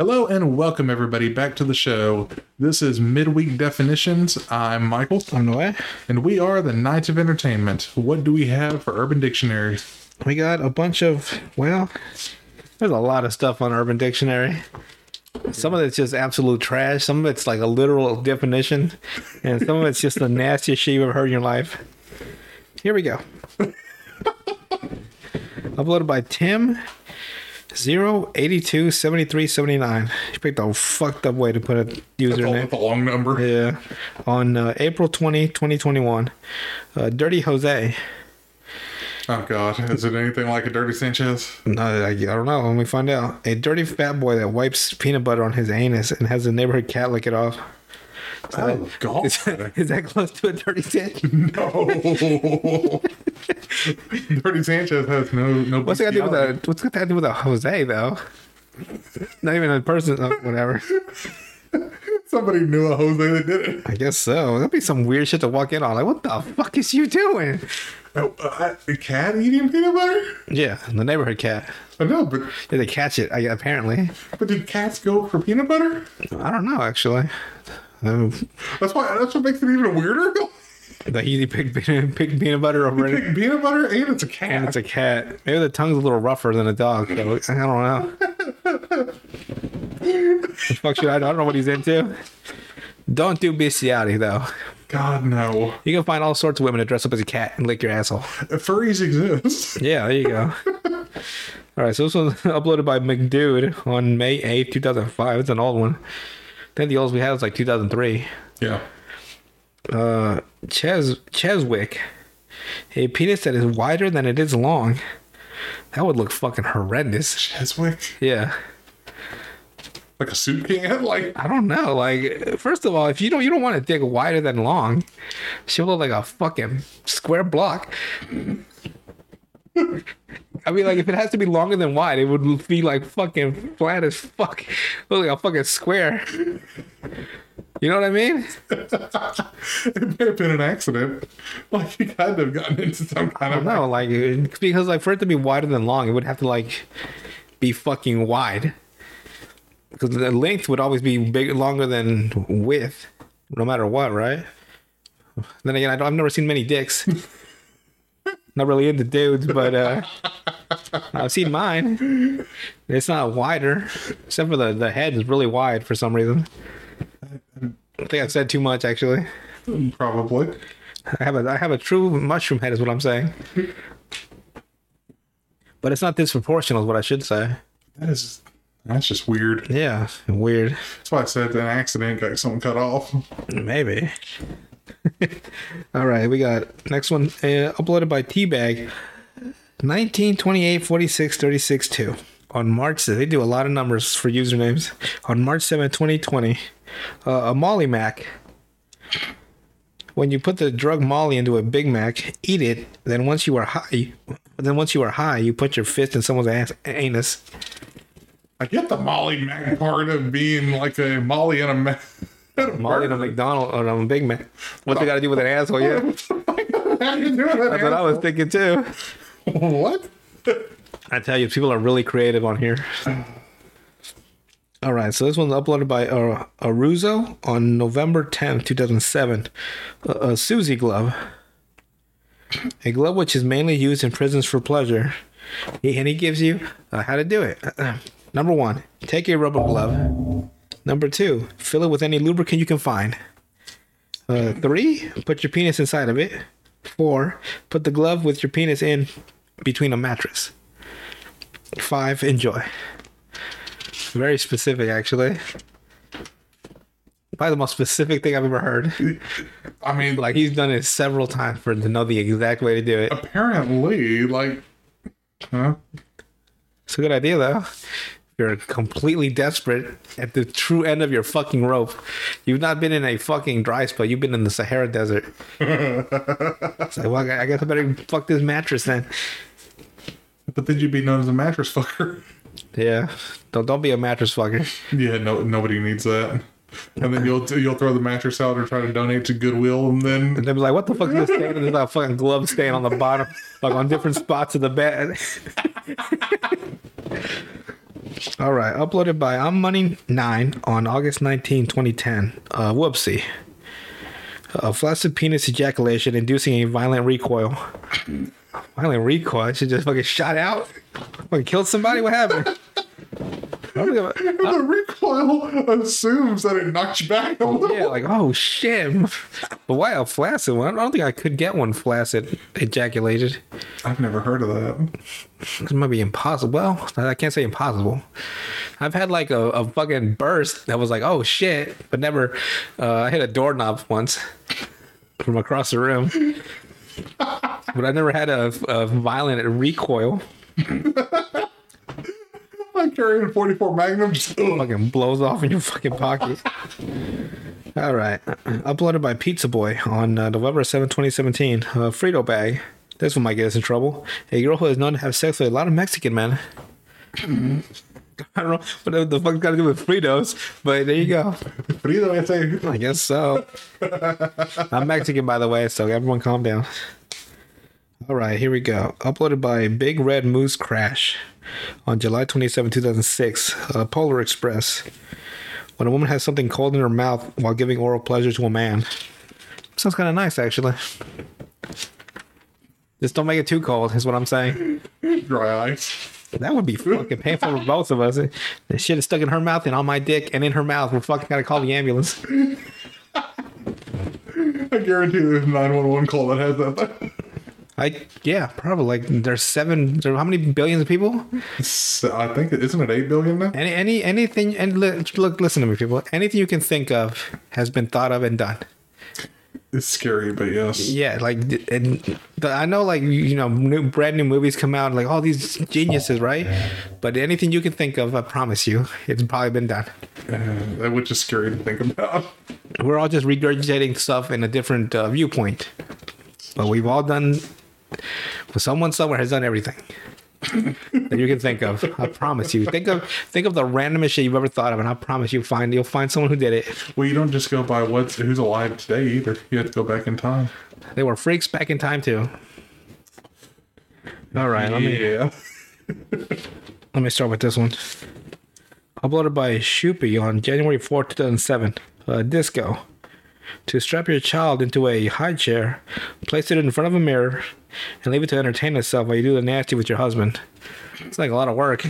Hello and welcome everybody back to the show. This is Midweek Definitions. I'm Michael, the way. and we are the Knights of Entertainment. What do we have for Urban Dictionary? We got a bunch of, well, there's a lot of stuff on Urban Dictionary. Some of it's just absolute trash. Some of it's like a literal definition. And some of it's just the nastiest shit you've ever heard in your life. Here we go. Uploaded by Tim. 082 73 79. He picked a fucked up way to put a That's username. with a long number. Yeah. On uh, April 20, 2021. Uh, Dirty Jose. Oh god, is it anything like a Dirty Sanchez? No, I, I don't know. Let me find out. A dirty fat boy that wipes peanut butter on his anus and has a neighborhood cat lick it off. Oh god. Is, is that close to a dirty cinch? no. Dirty Sanchez has no no. What's it got to do with a What's got to do with a Jose though? Not even a person. Oh, whatever. Somebody knew a Jose that did it. I guess so. That'd be some weird shit to walk in on. Like, what the fuck is you doing? Oh, uh, a cat eating peanut butter? Yeah, the neighborhood cat. I know, but Yeah, they catch it. I, apparently, but did cats go for peanut butter? I don't know. Actually, Um, that's why. That's what makes it even weirder. the he picked peanut, picked peanut butter over it. Pick peanut butter and it's a cat. And it's a cat. Maybe the tongue's a little rougher than a dog. So I don't know. the fuck should I? I don't know what he's into. Don't do bestiality though. God no. You can find all sorts of women to dress up as a cat and lick your asshole. Furries exist. Yeah, there you go. all right, so this was uploaded by McDude on May eighth, two thousand five. It's an old one. Think the oldest we had was like two thousand three. Yeah. Uh, Ches Cheswick, a penis that is wider than it is long. That would look fucking horrendous. Cheswick, Yeah. like a soup can. Like I don't know. Like, first of all, if you don't, you don't want a dick wider than long. She'll look like a fucking square block. I mean, like, if it has to be longer than wide, it would be like fucking flat as fuck. Look like a fucking square. You know what I mean? it may have been an accident. Like you kind of gotten into some kind of. No, like, because like for it to be wider than long, it would have to like be fucking wide. Because the length would always be bigger, longer than width, no matter what, right? Then again, I don't, I've never seen many dicks. not really into dudes, but uh, I've seen mine. It's not wider, except for the the head is really wide for some reason. I think I said too much. Actually, Probably. I have a I have a true mushroom head, is what I'm saying. But it's not disproportional, is what I should say. That is. That's just weird. Yeah, weird. That's why I said an accident got something cut off. Maybe. All right, we got next one uh, uploaded by Teabag 19, 28, 46, 36, 2. On March, they do a lot of numbers for usernames. On March 7, 2020, uh, a Molly Mac. When you put the drug Molly into a Big Mac, eat it. Then once you are high, then once you are high, you put your fist in someone's ass, anus. I get the Molly Mac part of being like a Molly and a Mac. Molly in a McDonald or I'm a Big Mac. What's it got to do with an asshole? Yeah, How do you do that? that's what I was thinking too. What? I tell you, people are really creative on here. All right, so this one's uploaded by uh, Aruzo on November 10th, 2007. A, a Susie glove. A glove which is mainly used in prisons for pleasure. He- And he gives you uh, how to do it. Number one, take a rubber glove. Number two, fill it with any lubricant you can find. Uh, three, put your penis inside of it. Four, put the glove with your penis in between a mattress. Five, enjoy. Very specific, actually. Probably the most specific thing I've ever heard. I mean, like Like he's done it several times for to know the exact way to do it. apparently, like, huh? It's a good idea though. You're completely desperate at the true end of your fucking rope, you've not been in a fucking dry spell. You've been in the Sahara Desert. it's like, well, I guess I better fuck this mattress then. But then you'd be known as a mattress fucker. Yeah, don't don't be a mattress fucker. Yeah, no, nobody needs that. And then you'll you'll throw the mattress out or try to donate to Goodwill, and then And they'll be like, "What the fuck is this stain?" And there's a fucking glove stain on the bottom, like on different spots of the bed. All right, uploaded by I'm Money Nine on August 19, 2010. Uh, whoopsie. A flaccid penis ejaculation inducing a violent recoil. Violent recoil? Should just fucking shot out? Fucking killed somebody? What happened? I don't give a- the recoil assumes that it knocks you back a little. yeah, like, oh shit. But why a flaccid one? I don't think I could get one flaccid ejaculated. I've never heard of that. It might be impossible. Well, I can't say impossible. I've had like a, a fucking burst that was like, oh shit, but never. Uh, I hit a doorknob once from across the room, but I never had a, a violent recoil. I carry a 44 Magnum. Just. Fucking blows off in your fucking pocket. All right, uploaded by Pizza Boy on uh, November 7, 2017. Uh, Frito bag. This one might get us in trouble. A girl who is known to have sex with a lot of Mexican men. I don't know what the fuck's got to do with Fritos, but there you go. Frito, I say. I guess so. I'm Mexican, by the way, so everyone calm down. All right, here we go. Uploaded by Big Red Moose Crash on July 27, 2006. Uh, Polar Express. When a woman has something cold in her mouth while giving oral pleasure to a man. Sounds kind of nice, actually. Just don't make it too cold, is what I'm saying. Dry ice. That would be fucking painful for both of us. The shit is stuck in her mouth and on my dick and in her mouth. We're fucking gotta call the ambulance. I guarantee there's a 911 call that has that. I yeah, probably like there's seven. There, how many billions of people? So I think, isn't it 8 billion now? Any any anything and look, listen to me, people. Anything you can think of has been thought of and done. It's scary, but yes. Yeah, like and the, I know, like you know, new brand new movies come out, like all these geniuses, right? But anything you can think of, I promise you, it's probably been done. Uh, that was just scary to think about. We're all just regurgitating stuff in a different uh, viewpoint, but we've all done. Well, someone somewhere has done everything that you can think of. I promise you. Think of think of the randomest shit you've ever thought of, and I promise you find you'll find someone who did it. Well, you don't just go by what's who's alive today either. You have to go back in time. They were freaks back in time too. All right, let me yeah. let me start with this one. Uploaded by Shoopy on January 4th, 2007. Uh, disco. To strap your child into a high chair, place it in front of a mirror, and leave it to entertain itself while you do the nasty with your husband. It's like a lot of work.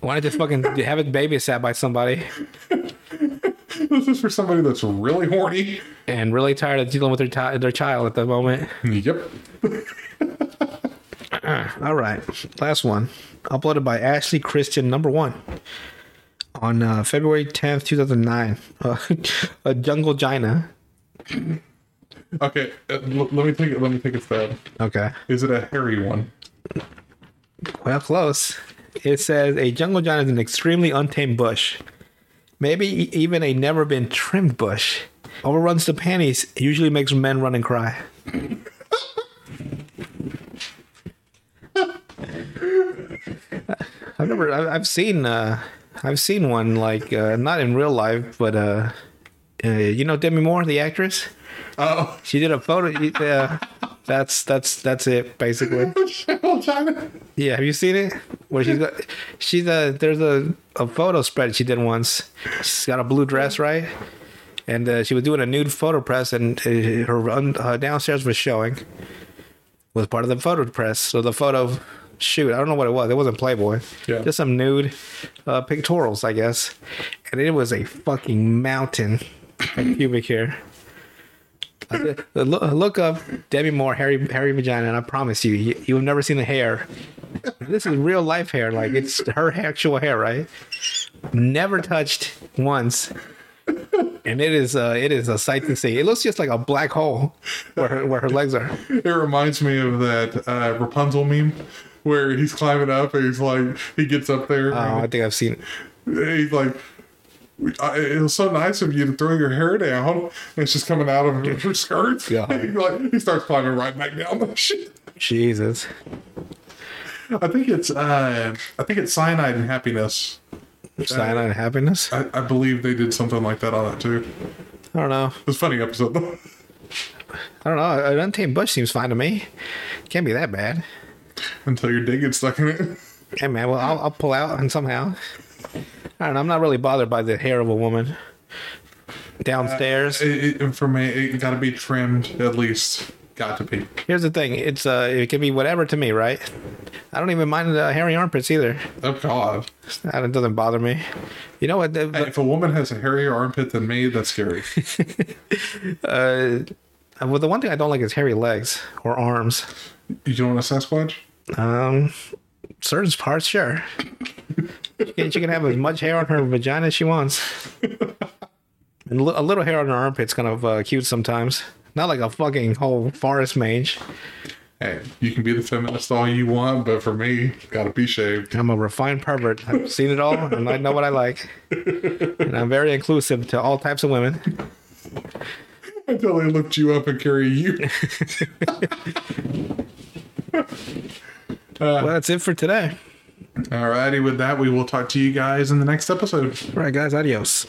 Why not just fucking have it babysat by somebody This is for somebody that's really horny. and really tired of dealing with their, ti their child at the moment? Yep. All right, last one. Uploaded by Ashley Christian, number one, on uh, February 10th, 2009. Uh, a jungle gina. Okay, uh, l- let me take it. Let me take a stab. Okay. Is it a hairy one? Well, close. It says a jungle giant is an extremely untamed bush, maybe e- even a never been trimmed bush. Overruns the panties, usually makes men run and cry. I've never, I- I've seen, uh, I've seen one like uh, not in real life, but uh, uh, you know Demi Moore, the actress. Oh, She did a photo. Yeah, that's that's that's it basically. Yeah, have you seen it? Where she's got, she's a there's a, a photo spread she did once. She's got a blue dress, right? And uh, she was doing a nude photo press, and uh, her uh, downstairs was showing. Was part of the photo press, so the photo shoot. I don't know what it was. It wasn't Playboy. Yeah. Just some nude uh, pictorials, I guess. And it was a fucking mountain of pubic hair. Look, look up Demi Moore, hairy, hairy vagina, and I promise you, you, you've never seen the hair. This is real life hair, like it's her actual hair, right? Never touched once, and it is uh, it is a sight to see. It looks just like a black hole where her, where her legs are. It reminds me of that uh, Rapunzel meme where he's climbing up and he's like, he gets up there. Oh, I think I've seen. it. He's like, it was so nice of you to throw your hair down. And it's just coming out of her skirts. Yeah. He, like, he starts climbing right back down the shit. Jesus, I think it's uh, I think it's Cyanide and Happiness. Cyanide happiness. I, I believe they did something like that on it too. I don't know. It was a funny episode though. I don't know. An untamed bush seems fine to me. Can't be that bad. Until your dick gets stuck in it. Hey man, well I'll, I'll pull out and somehow. I don't know. I'm not really bothered by the hair of a woman downstairs. It, it, for me, it got to be trimmed at least. Got to be. Here's the thing: it's uh, it can be whatever to me, right? I don't even mind the hairy armpits either. Oh God! That doesn't bother me. You know what? the- Hey, if a woman has a hairier armpit than me, that's scary. uh, well, the one thing I don't like is hairy legs or arms. you don't want a Sasquatch? Um, certain parts, sure. she, can, she can have as much hair on her vagina as she wants. And a little hair on her armpit's kind of uh, cute sometimes. Not like a fucking whole forest mange. Hey, you can be the feminist all you want, but for me, gotta be shaved. I'm a refined pervert. I've seen it all, and I know what I like. And I'm very inclusive to all types of women. Until they looked you up and carry you. Uh, well, that's it for today. Alrighty, with that, we will talk to you guys in the next episode. All right, guys. Adios.